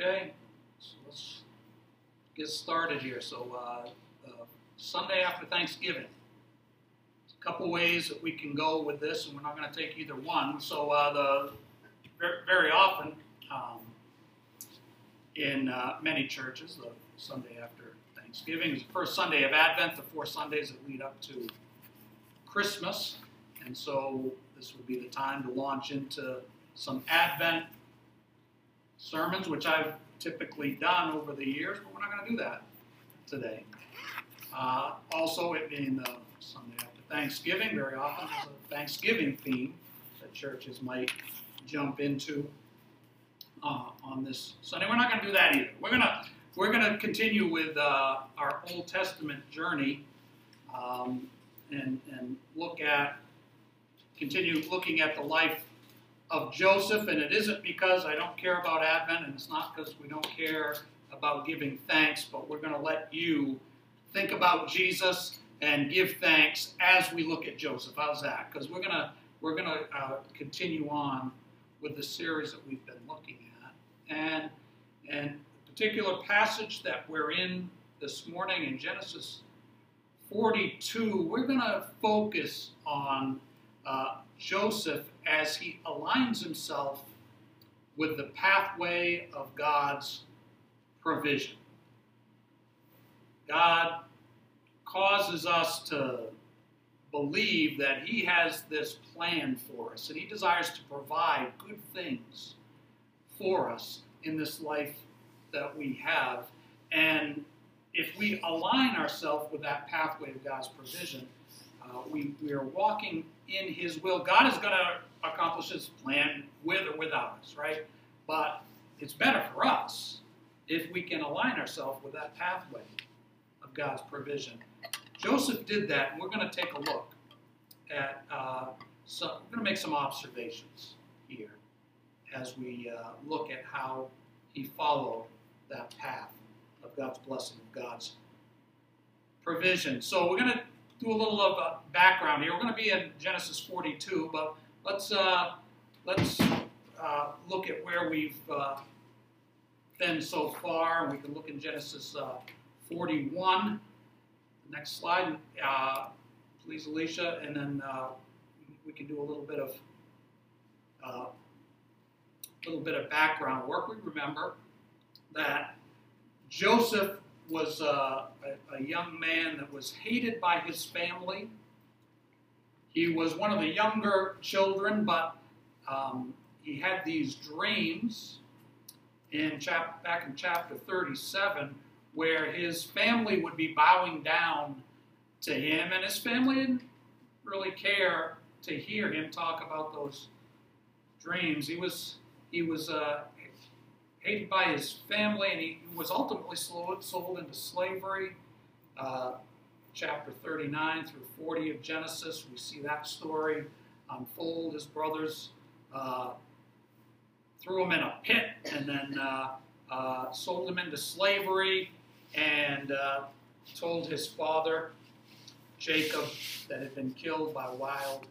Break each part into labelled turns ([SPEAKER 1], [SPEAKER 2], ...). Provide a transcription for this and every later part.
[SPEAKER 1] Okay, so let's get started here. So, uh, uh, Sunday after Thanksgiving. There's a couple ways that we can go with this, and we're not going to take either one. So, uh, the very often um, in uh, many churches, the Sunday after Thanksgiving is the first Sunday of Advent, the four Sundays that lead up to Christmas, and so this would be the time to launch into some Advent sermons, which I've typically done over the years, but we're not going to do that today. Uh, also, it being the Sunday after Thanksgiving, very often there's a Thanksgiving theme that churches might jump into uh, on this Sunday. We're not going to do that either. We're going to we're going to continue with uh, our Old Testament journey um, and and look at continue looking at the life of Joseph, and it isn't because I don't care about Advent, and it's not because we don't care about giving thanks, but we're going to let you think about Jesus and give thanks as we look at Joseph. How's that? Because we're going to we're going to uh, continue on with the series that we've been looking at, and and particular passage that we're in this morning in Genesis 42, we're going to focus on uh, Joseph as he aligns himself with the pathway of God's provision. God causes us to believe that He has this plan for us, and He desires to provide good things for us in this life that we have. And if we align ourselves with that pathway of God's provision, uh, we, we are walking in His will. God is going to accomplish His plan with or without us, right? But it's better for us if we can align ourselves with that pathway of God's provision. Joseph did that, and we're going to take a look at. Uh, some, we're going to make some observations here as we uh, look at how he followed that path of God's blessing, of God's provision. So we're going to do a little of a background here. We're going to be in Genesis 42, but let's uh, let's uh, look at where we've uh, been so far. We can look in Genesis uh, 41. Next slide, uh, please, Alicia, and then uh, we can do a little bit of a little bit of background work. We remember that Joseph was uh, a, a, young man that was hated by his family. He was one of the younger children, but um, he had these dreams in chap- back in chapter 37 where his family would be bowing down to him, and his family didn't really care to hear him talk about those dreams. He was he was uh, hated by his family, and he was ultimately sold into slavery. Uh, chapter 39 through 40 of Genesis, we see that story unfold. His brothers uh, threw him in a pit and then uh, uh sold him into slavery and uh, told his father, Jacob, that had been killed by wild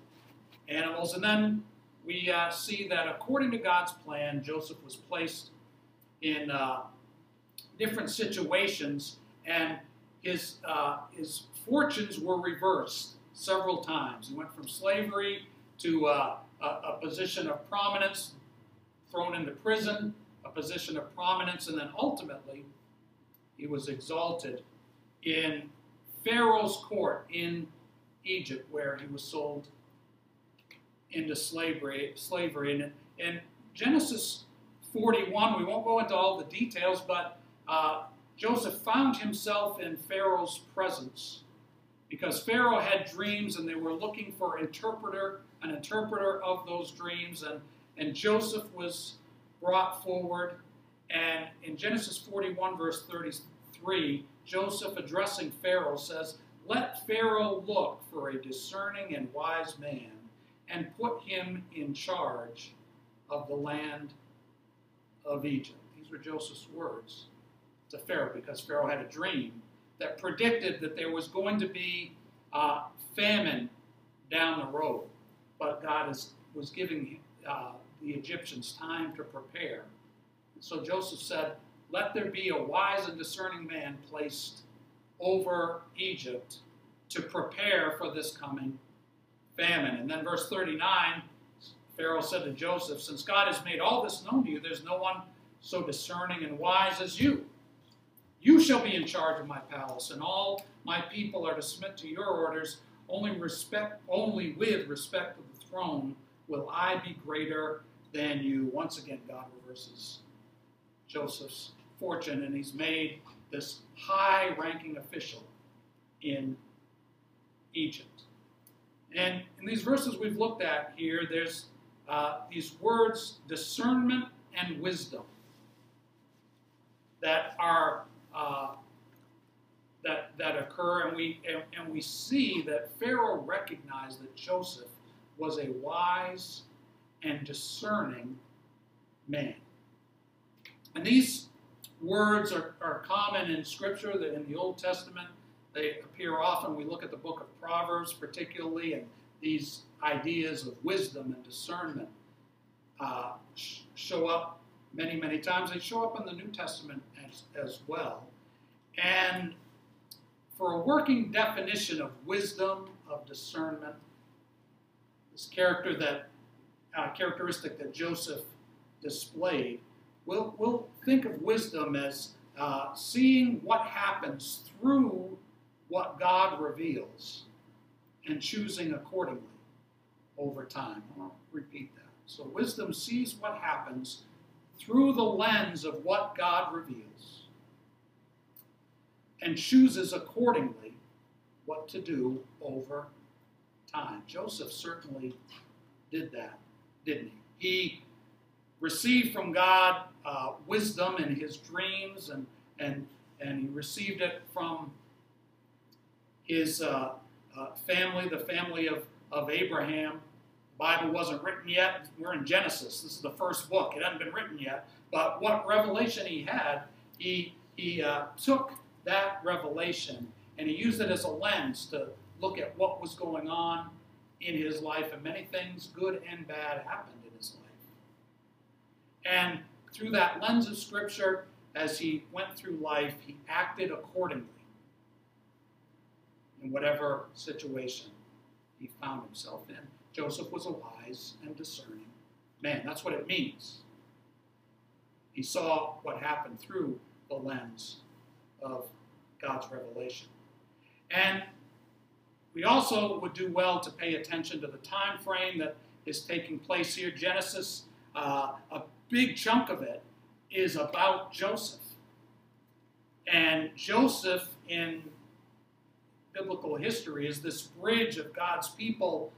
[SPEAKER 1] animals. And then we uh, see that according to God's plan, Joseph was placed in uh, different situations, and his, uh, his fortunes were reversed several times. He went from slavery to uh, a, a position of prominence, thrown into prison, a position of prominence, and then ultimately he was exalted in Pharaoh's court in Egypt, where he was sold into slavery. Slavery, and in Genesis 41. We won't go into all the details, but uh, Joseph found himself in Pharaoh's presence because Pharaoh had dreams and they were looking for interpreter, an interpreter of those dreams, and, and Joseph was brought forward. And in Genesis 41, verse 33, Joseph addressing Pharaoh says, Let Pharaoh look for a discerning and wise man and put him in charge of the land of Egypt. These were Joseph's words to Pharaoh because Pharaoh had a dream that predicted that there was going to be uh, famine down the road. But God is, was giving uh, the Egyptians time to prepare. So Joseph said, Let there be a wise and discerning man placed over Egypt to prepare for this coming famine. And then verse 39, Pharaoh said to Joseph, Since God has made all this known to you, there's no one so discerning and wise as you. You shall be in charge of my palace, and all my people are to submit to your orders. Only respect, only with respect to the throne will I be greater than you. Once again, God reverses Joseph's fortune, and he's made this high ranking official in Egypt. And in these verses we've looked at here, there's uh, these words discernment and wisdom that are uh, that that occur, and we and, and we see that Pharaoh recognized that Joseph was a wise and discerning man. And these words are, are common in Scripture, that in the Old Testament. They appear often. We look at the book of Proverbs, particularly, and these ideas of wisdom and discernment uh, sh- show up many, many times. They show up in the New Testament as, as well. And for a working definition of wisdom, of discernment, this character that uh, characteristic that Joseph displayed, we'll, we'll think of wisdom as uh, seeing what happens through what God reveals and choosing accordingly over time. I'll repeat that. So, wisdom sees what happens through the lens of what God reveals and chooses accordingly what to do over time. Joseph certainly did that, didn't he? He received from God uh, wisdom in his dreams, and, and, and he received it from his uh, uh, family, the family of, of Abraham. The Bible wasn't written yet. We're in Genesis. This is the first book. It hadn't been written yet. But what revelation he had, he, he uh, took that revelation and he used it as a lens to look at what was going on in his life, and many things, good and bad, happened in his life. And through that lens of Scripture, as he went through life, he acted accordingly in whatever situation he found himself in. Joseph was a wise and discerning man. That's what it means. He saw what happened through the lens of God's revelation. And we also would do well to pay attention to the time frame that is taking place here. Genesis, uh, a big chunk of it is about Joseph. And Joseph in biblical history is this bridge of God's people,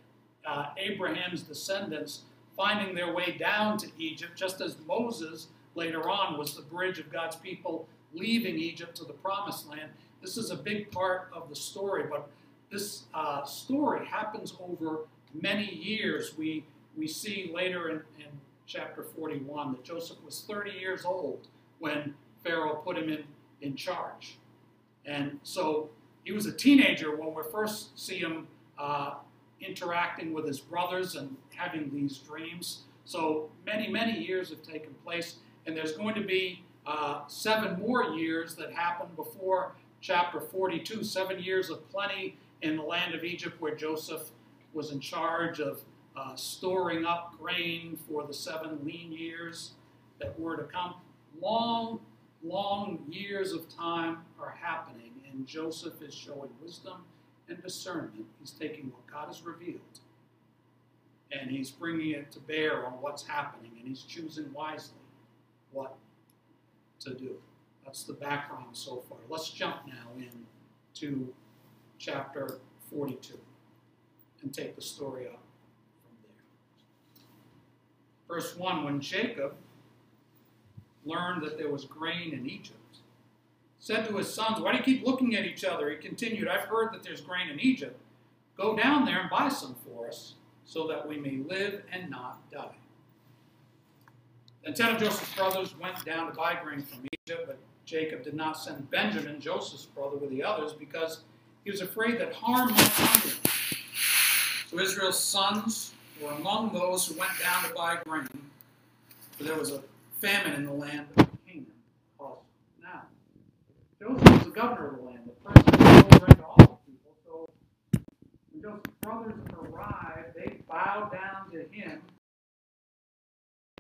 [SPEAKER 1] uh, Abraham's descendants, finding their way down to Egypt, just as Moses later on was the bridge of God's people leaving Egypt to the promised land. This is a big part of the story, but this uh, story happens over many years. We, we see later in, in chapter 41 that Joseph was 30 years old when Pharaoh put him in, in charge. And so he was a teenager when we first see him uh, interacting with his brothers and having these dreams. So many, many years have taken place, and there's going to be uh, seven more years that happen before chapter 42, seven years of plenty in the land of Egypt where Joseph was in charge of uh, storing up grain for the seven lean years that were to come. Long, long years of time are happening, and Joseph is showing wisdom and discernment. He's taking what God has revealed and he's bringing it to bear on what's happening, and he's choosing wisely what to do. That's the background so far. Let's jump now in to chapter 42 and take the story up from there. Verse 1 When Jacob learned that there was grain in Egypt, said to his sons, Why do you keep looking at each other? He continued, I've heard that there's grain in Egypt. Go down there and buy some for us, so that we may live and not die. Then ten of Joseph's brothers went down to buy grain from Egypt, but Jacob did not send Benjamin, Joseph's brother, with the others because he was afraid that harm might come to him. So Israel's sons were among those who went down to buy grain. For there was a famine in the land of Canaan caused now. Joseph was the governor of the land, the who over to all the people. So when Joseph's brothers arrived, they bowed down to him.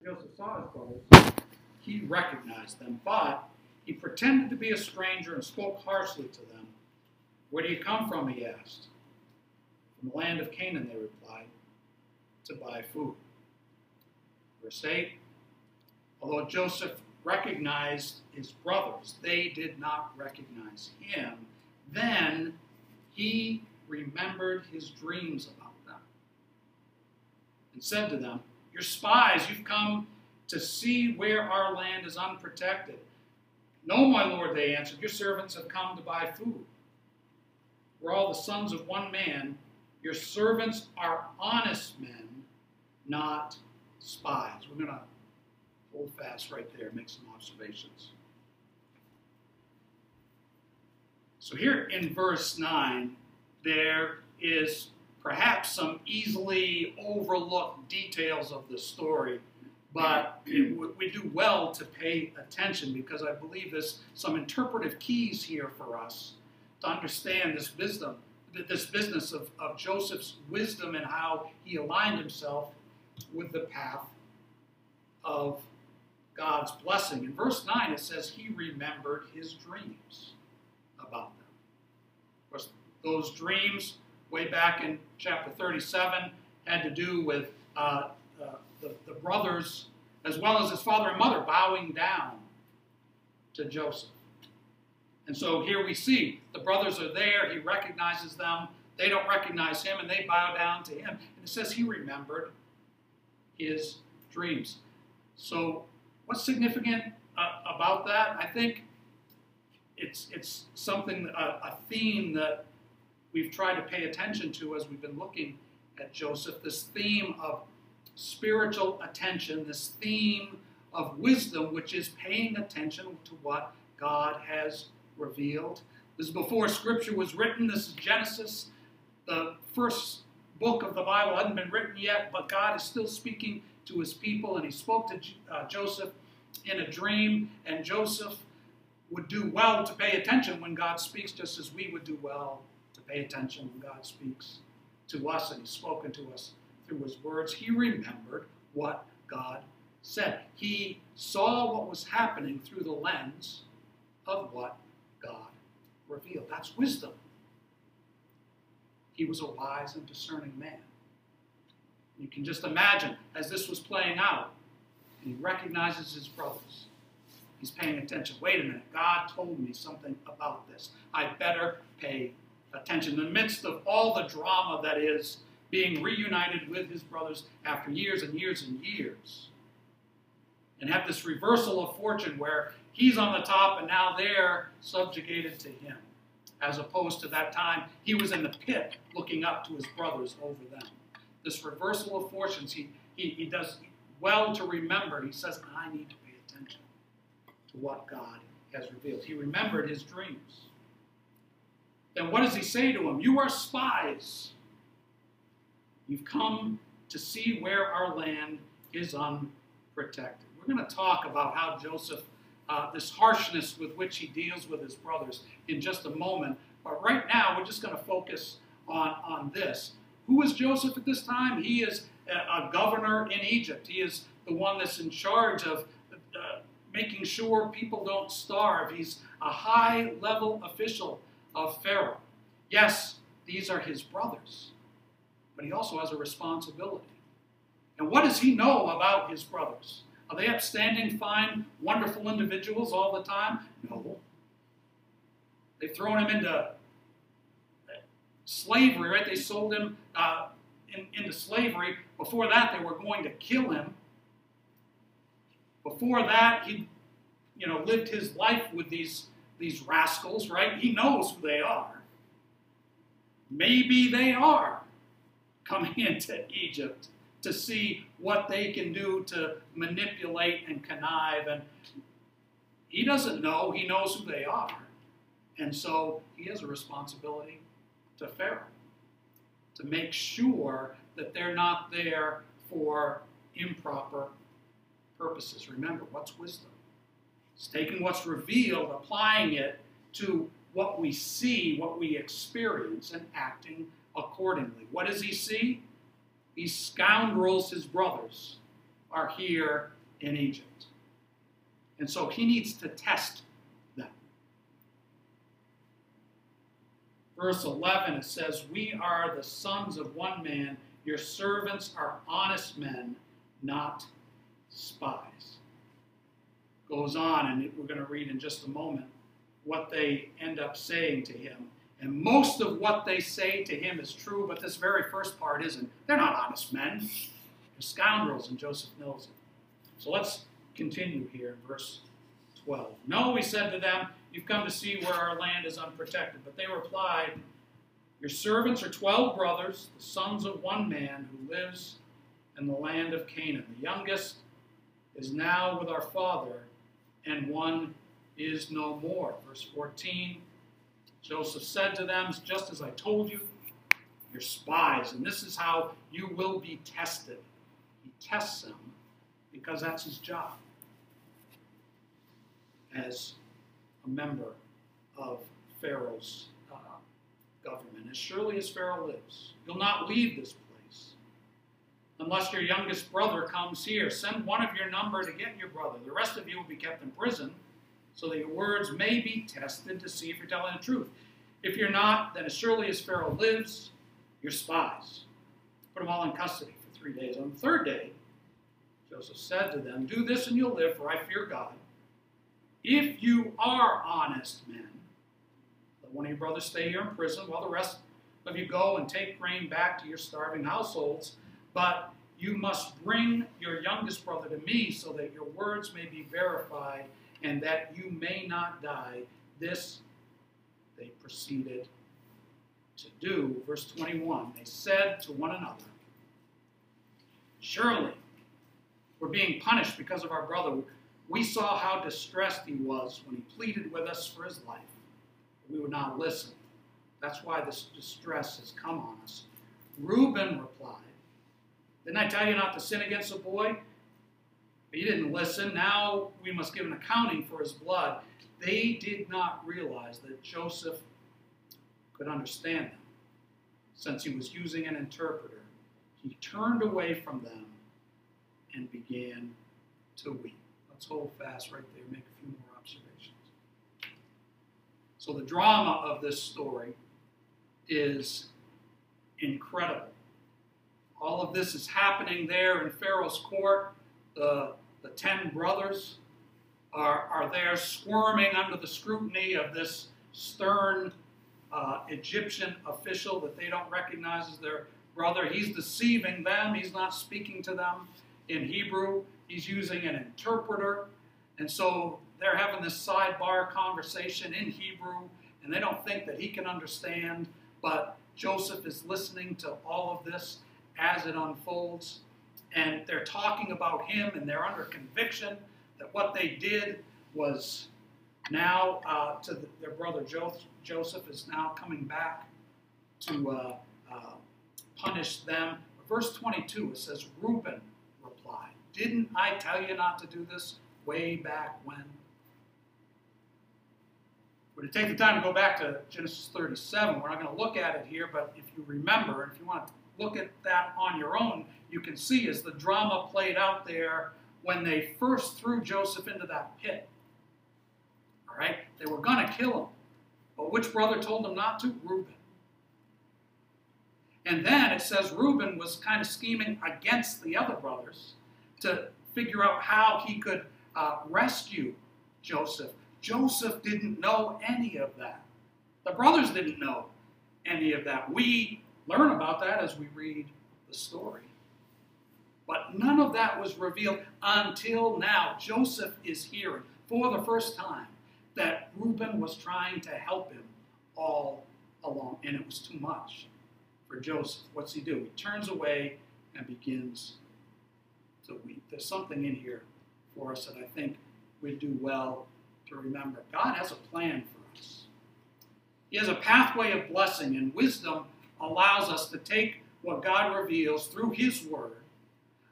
[SPEAKER 1] Joseph saw his brothers. He recognized them, but he pretended to be a stranger and spoke harshly to them. Where do you come from? he asked. From the land of Canaan, they replied, to buy food. Verse 8 Although Joseph recognized his brothers, they did not recognize him. Then he remembered his dreams about them and said to them, You're spies, you've come to see where our land is unprotected. No, my lord, they answered, Your servants have come to buy food. We're all the sons of one man. Your servants are honest men, not spies. We're going to hold fast right there, make some observations. So, here in verse 9, there is perhaps some easily overlooked details of the story, but we do well to pay attention because I believe there's some interpretive keys here for us to understand this wisdom, this business of, of Joseph's wisdom and how he aligned himself with the path of God's blessing. In verse 9, it says he remembered his dreams about them. Of course, those dreams, way back in chapter 37, had to do with uh, uh, the, the brothers, as well as his father and mother, bowing down to Joseph. And so here we see the brothers are there, he recognizes them, they don't recognize him, and they bow down to him. And it says he remembered his dreams. So, what's significant uh, about that? I think it's it's something a, a theme that we've tried to pay attention to as we've been looking at Joseph. This theme of spiritual attention, this theme of wisdom, which is paying attention to what God has revealed. This is before Scripture was written. This is Genesis, the first book of the Bible hadn't been written yet, but God is still speaking to his people, and he spoke to uh, Joseph in a dream, and Joseph would do well to pay attention when God speaks, just as we would do well to pay attention when God speaks to us, and he's spoken to us through his words. He remembered what God said. He saw what was happening through the lens of what God revealed. That's wisdom. He was a wise and discerning man. You can just imagine as this was playing out, he recognizes his brothers. He's paying attention. Wait a minute, God told me something about this. I better pay attention. In the midst of all the drama that is being reunited with his brothers after years and years and years, and have this reversal of fortune where he's on the top and now they're subjugated to him as opposed to that time he was in the pit looking up to his brothers over them. This reversal of fortunes, he, he, he does well to remember. He says, I need to pay attention to what God has revealed. He remembered his dreams. Then what does he say to him? You are spies. You've come to see where our land is unprotected. We're going to talk about how Joseph uh, this harshness with which he deals with his brothers in just a moment. But right now, we're just going to focus on, on this. Who is Joseph at this time? He is a, governor in Egypt. He is the one that's in charge of uh, making sure people don't starve. He's a high level official of Pharaoh. Yes, these are his brothers, but he also has a responsibility. And what does he know about his brothers? Are they upstanding, fine, wonderful individuals all the time? No. They've thrown him into slavery, right? They sold him uh, in, into slavery. Before that, they were going to kill him. Before that, he, you know, lived his life with these, these rascals, right? He knows who they are. Maybe they are coming into Egypt to see what they can do to manipulate and connive. And he doesn't know, he knows who they are. And so he has a responsibility to Pharaoh to make sure that they're not there for improper purposes. Remember, what's wisdom? It's taking what's revealed, applying it to what we see, what we experience, and acting accordingly. What does he see? These scoundrels, his brothers, are here in Egypt. And so he needs to test them. Verse 11, it says, We are the sons of one man. Your servants are honest men, not spies. Goes on, and we're going to read in just a moment what they end up saying to him. And most of what they say to him is true, but this very first part isn't. They're not honest men. They're scoundrels, and Joseph knows it. So let's continue here in verse 12. No, he said to them, You've come to see where our land is unprotected. But they replied, Your servants are twelve brothers, the sons of one man who lives in the land of Canaan. The youngest is now with our father, and one is no more. Verse 14 Joseph said to them, Just as I told you, you're spies, and this is how you will be tested. He tests them because that's his job as member of Pharaoh's uh, government. As surely as Pharaoh lives, you'll not leave this place unless your youngest brother comes here. Send one of your number to get your brother. The rest of you will be kept in prison so that your words may be tested to see if you're telling the truth. If you're not, then as surely as Pharaoh lives, you're spies. Put them all in custody for three days. On the third day, Joseph said to them, Do this and you'll live, for I fear God. If you are honest men, let one of your brothers stay here in prison while the rest of you go and take grain back to your starving households. But you must bring your youngest brother to me so that your words may be verified and that you may not die. This they proceeded to do. Verse 21 They said to one another, Surely we're being punished because of our brother. We saw how distressed he was when he pleaded with us for his life. We would not listen. That's why this distress has come on us. Reuben replied, Didn't I tell you not to sin against the boy? But you didn't listen. Now we must give an accounting for his blood. They did not realize that Joseph could understand them. Since he was using an interpreter, he turned away from them and began to weep. Let's hold fast right there, make a few more observations. So, the drama of this story is incredible. All of this is happening there in Pharaoh's court. The, the ten brothers are, are there squirming under the scrutiny of this stern uh, Egyptian official that they don't recognize as their brother. He's deceiving them, he's not speaking to them in Hebrew, he's using an interpreter. And so they're having this sidebar conversation in Hebrew, and they don't think that he can understand. But Joseph is listening to all of this as it unfolds. And they're talking about him, and they're under conviction that what they did was now uh, to the, their brother Joseph is now coming back to uh, uh, punish them. Verse 22, it says, Reuben Didn't I tell you not to do this way back when? We're to take the time to go back to Genesis 37. We're not going to look at it here, but if you remember, if you want to look at that on your own, you can see as the drama played out there when they first threw Joseph into that pit. All right? They were going to kill him. But which brother told them not to? Reuben. And then it says Reuben was kind of scheming against the other brothers to figure out how he could uh, rescue Joseph. Joseph didn't know any of that. The brothers didn't know any of that. We learn about that as we read the story. But none of that was revealed until now. Joseph is hearing for the first time that Reuben was trying to help him all along, and it was too much for Joseph. What's he do? He turns away and begins There's something in here for us that I think we'd do well to remember. God has a plan for us. He has a pathway of blessing, and wisdom allows us to take what God reveals through His Word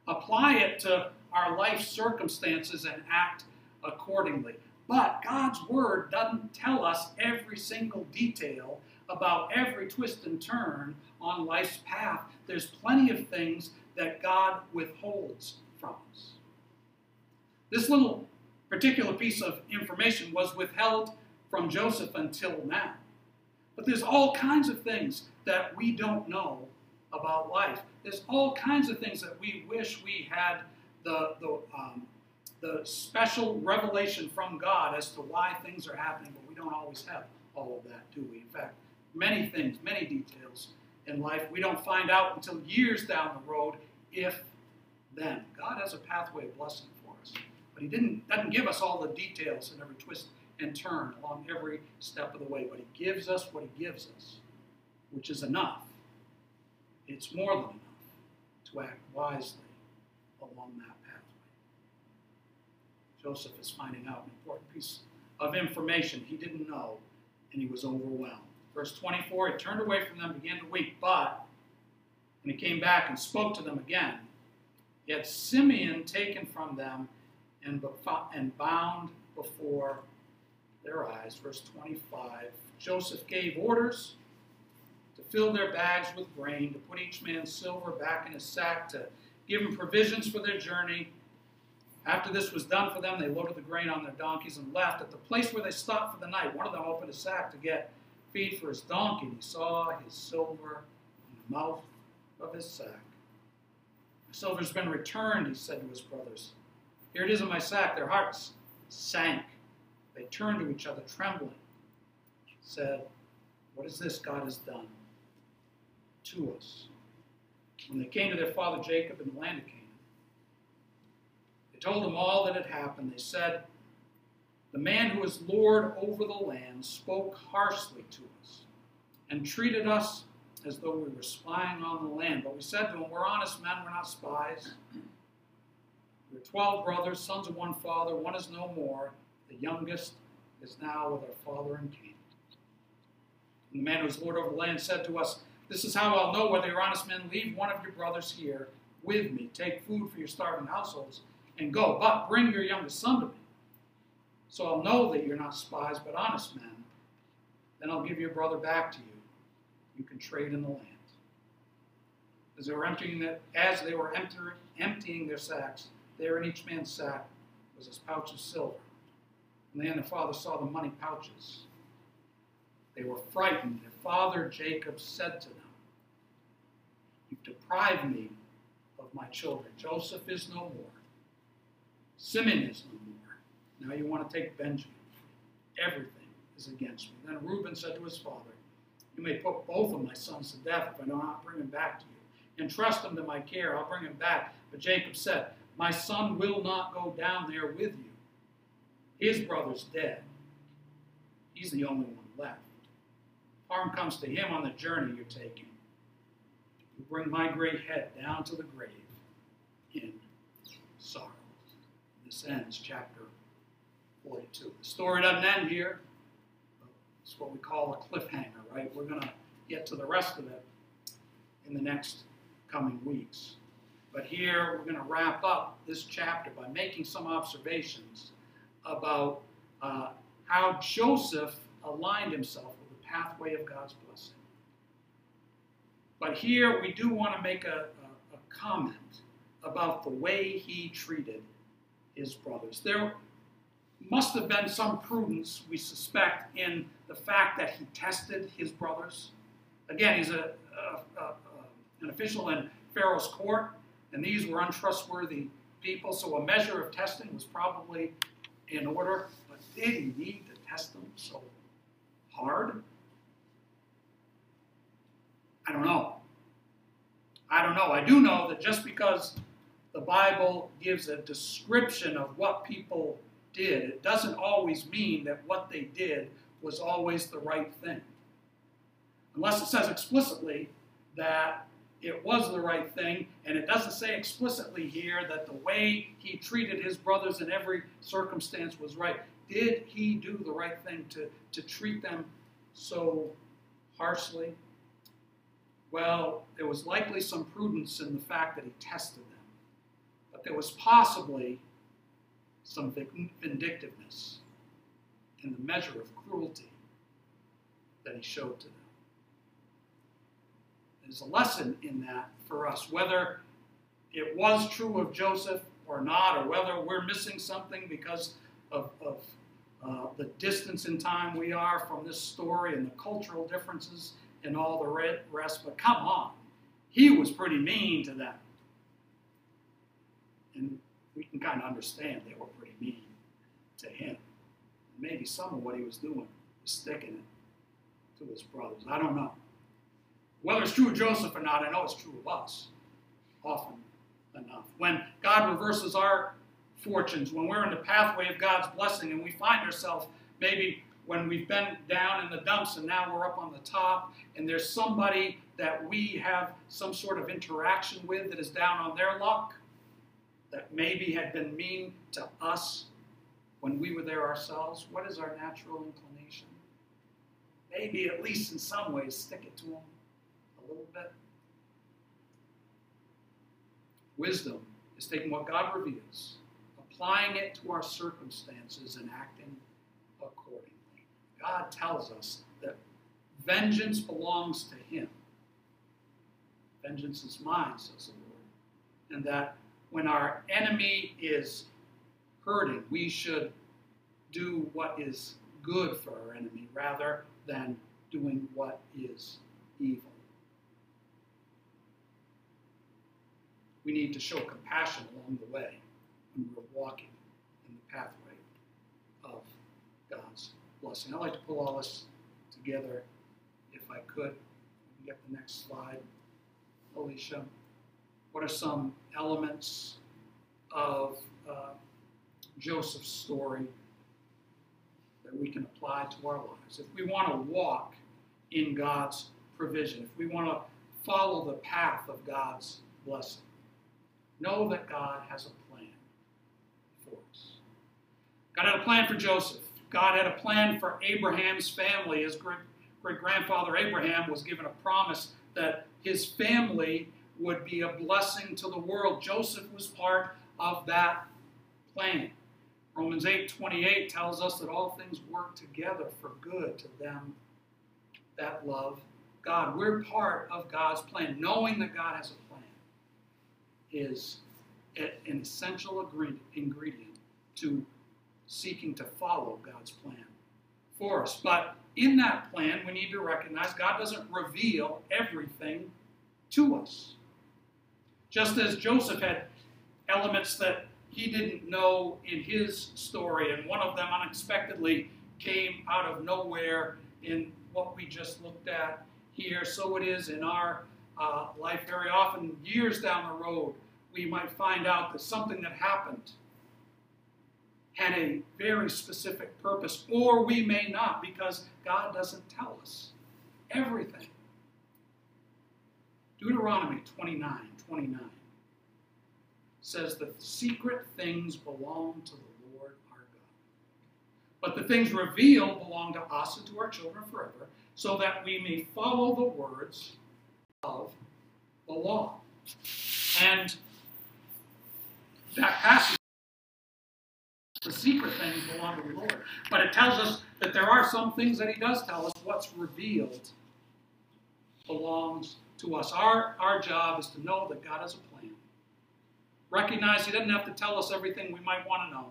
[SPEAKER 1] apply it to our life circumstances and act accordingly. But God's Word doesn't tell us every single detail about every twist and turn on life's path. There's plenty of things that God withholds This little particular piece of information was withheld from Joseph until now. But there's all kinds of things that we don't know about life. There's all kinds of things that we wish we had the, the, um, the special revelation from God as to why things are happening, but we don't always have all of that, do we? In fact, many things, many details in life we don't find out until years down the road, if then. God has a pathway of blessing for us, but He didn't doesn't give us all the details in every twist and turn along every step of the way, but He gives us what He gives us, which is enough. It's more than enough to act wisely along that pathway. Joseph is finding out an important piece of information he didn't know, and he was overwhelmed. Verse 24, he turned away from them, began to weep, but, and he came back and spoke to them again. Had Simeon taken from them and, and bound before their eyes. Verse 25, Joseph gave orders to fill their bags with grain, to put each man's silver back in his sack, to give them provisions for their journey. After this was done for them, they loaded the grain on their donkeys and left. At the place where they stopped for the night, one of them opened a sack to get feed for his donkey, he saw his silver in the mouth of his sack. Silver's been returned, he said to his brothers. Here it is in my sack. Their hearts sank. They turned to each other, trembling. Said, What is this God has done to us? When they came to their father Jacob in the land of Canaan, they told him all that had happened. They said, the man who is Lord over the land spoke harshly to us and treated us as though we were spying on the land. But we said to him, We're honest men, we're not spies. We're 12 brothers, sons of one father, one is no more. The youngest is now with our father in Canaan. And the man who is Lord over the land said to us, This is how I'll know whether you're honest men. Leave one of your brothers here with me. Take food for your starving households and go. But bring your youngest son to me so I'll know that you're not spies, but honest men. Then I'll give your brother back to you. You can trade in the land. As they were emptying that, as they were emptying their sacks, there in each man's sack was his pouch of silver. And then the father saw the money pouches. They were frightened. Their father Jacob said to them, You've deprived me of my children. Joseph is no more. Simeon is no more. Now you want to take Benjamin. Everything is against me. Then Reuben said to his father, You may put both of my sons to death if I do not bring them back to you. Entrust them to my care. I'll bring them back. But Jacob said, My son will not go down there with you. His brother's dead. He's the only one left. Harm comes to him on the journey you're taking. You bring my gray head down to the grave in sorrow. This ends chapter 42. The story doesn't end here. It's what we call a cliffhanger, right? We're going to get to the rest of it in the next coming weeks. But here we're going to wrap up this chapter by making some observations about uh, how Joseph aligned himself with the pathway of God's blessing. But here we do want to make a, a, a comment about the way he treated his brothers. There, must have been some prudence, we suspect, in the fact that he tested his brothers. Again, he's a, a, a, an official in Pharaoh's court, and these were untrustworthy people, so a measure of testing was probably in order. But did he need to test them so hard? I don't know. I don't know. I do know that just because the Bible gives a description of what people did, it doesn't always mean that what they did was always the right thing. Unless it says explicitly that it was the right thing, and it doesn't say explicitly here that the way he treated his brothers in every circumstance was right. Did he do the right thing to, to treat them so harshly? Well, there was likely some prudence in the fact that he tested them. but there was possibly some vindictiveness in the measure of cruelty that he showed to them. There's a lesson in that for us, whether it was true of Joseph or not, or whether we're missing something because of, of uh, the distance in time we are from this story and the cultural differences and all the rest. But come on, he was pretty mean to them. And we can kind of understand they were to him. Maybe some of what he was doing was sticking it to his brothers. I don't know. Whether it's true of Joseph or not, I know it's true of us often enough. When God reverses our fortunes, when we're in the pathway of God's blessing and we find ourselves maybe when we've been down in the dumps and now we're up on the top and there's somebody that we have some sort of interaction with that is down on their luck, that maybe had been mean to us when we were there ourselves, what is our natural inclination? Maybe at least in some ways stick it to them a little bit. Wisdom is taking what God reveals, applying it to our circumstances, and acting accordingly. God tells us that vengeance belongs to Him. Vengeance is mine, says the Lord. And that when our enemy is hurting, we should do what is good for our enemy rather than doing what is evil. we need to show compassion along the way when we're walking in the pathway of God's blessing. I'd like to pull all this together if I could. get the next slide. Alicia, what are some elements of Joseph's story that we can apply to our lives? If we want to walk in God's provision, if we want to follow the path of God's blessing, Know that God has a plan for us. God had a plan for Joseph. God had a plan for Abraham's family. His great grandfather Abraham was given a promise that his family would be a blessing to the world. Joseph was part of that plan. Romans 8 28 tells us that all things work together for good to them that love God. We're part of God's plan, knowing that God has a plan is an essential ingredient to seeking to follow God's plan for us. But in that plan, we need to recognize God doesn't reveal everything to us. Just as Joseph had elements that he didn't know in his story, and one of them unexpectedly came out of nowhere in what we just looked at here, so it is in our uh, life. Very often, years down the road, we might find out that something that happened had a very specific purpose, or we may not, because God doesn't tell us everything. Deuteronomy 29 29 says the secret things belong to the Lord our God. But the things revealed belong to us and to our children forever, so that we may follow the words of the law. And that passage, the secret things belong to the Lord. But it tells us that there are some things that He does tell us what's revealed belongs to us. Our, our job is to know that God has a. Recognize He doesn't have to tell us everything we might want to know,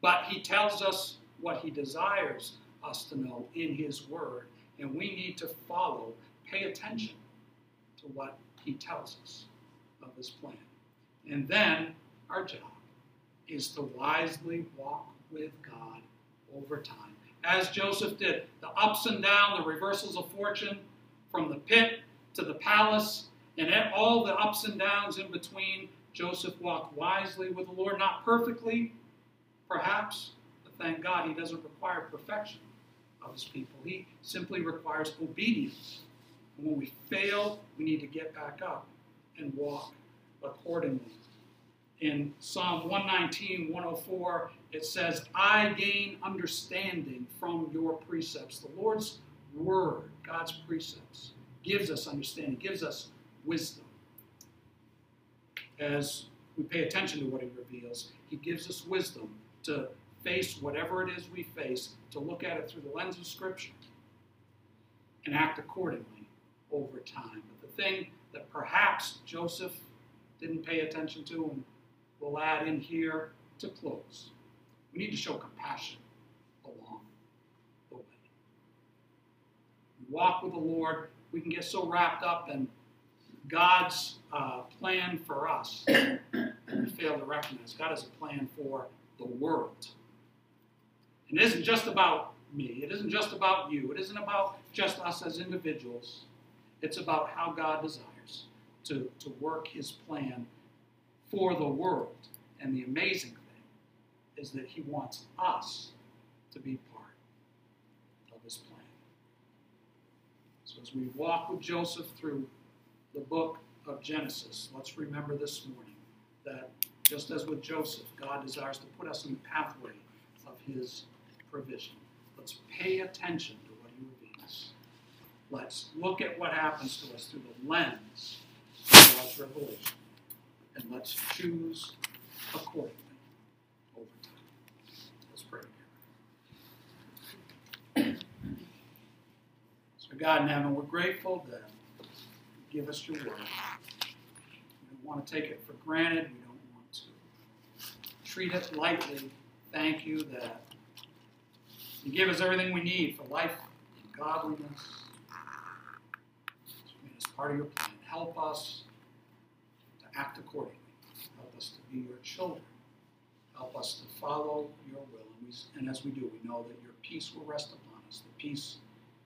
[SPEAKER 1] but He tells us what He desires us to know in His Word. And we need to follow, pay attention to what He tells us of His plan. And then our job is to wisely walk with God over time. As Joseph did, the ups and downs, the reversals of fortune, from the pit to the palace, and all the ups and downs in between, Joseph walked wisely with the Lord, not perfectly, perhaps, but thank God he doesn't require perfection of his people. He simply requires obedience. And when we fail, we need to get back up and walk accordingly in Psalm 119, 104, it says, I gain understanding from your precepts. The Lord's word, God's precepts, gives us understanding, gives us wisdom. As we pay attention to what He reveals, He gives us wisdom to face whatever it is we face, to look at it through the lens of Scripture and act accordingly over time. But the thing that perhaps Joseph didn't pay attention to, and we'll add in here to close, we need to show compassion along the way. Walk with the Lord, we can get so wrapped up in God's uh, plan for us, we fail to recognize God has a plan for the world. And it isn't just about me, it isn't just about you, it isn't about just us as individuals. It's about how God desires to, to work his plan for the world. And the amazing thing is that he wants us to be part of his plan. So as we walk with Joseph through the book of Genesis, let's remember this morning that just as with Joseph, God desires to put us in the pathway of his provision. Let's pay attention to what he reveals. Let's look at what happens to us through the lens of God's revelation. And let's choose accordingly over time. Let's pray together. So, God in heaven, we're grateful that give us your word. We don't want to take it for granted. We don't want to treat it lightly. Thank you that you give us everything we need for life and godliness. It's part of your plan. Help us to act accordingly. Help us to be your children. Help us to follow your will. And, as we do, we know that your peace will rest upon us, the peace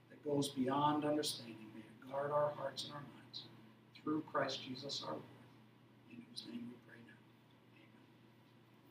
[SPEAKER 1] that goes beyond understanding. May it guard our hearts and our minds through Christ Jesus our Lord, in whose name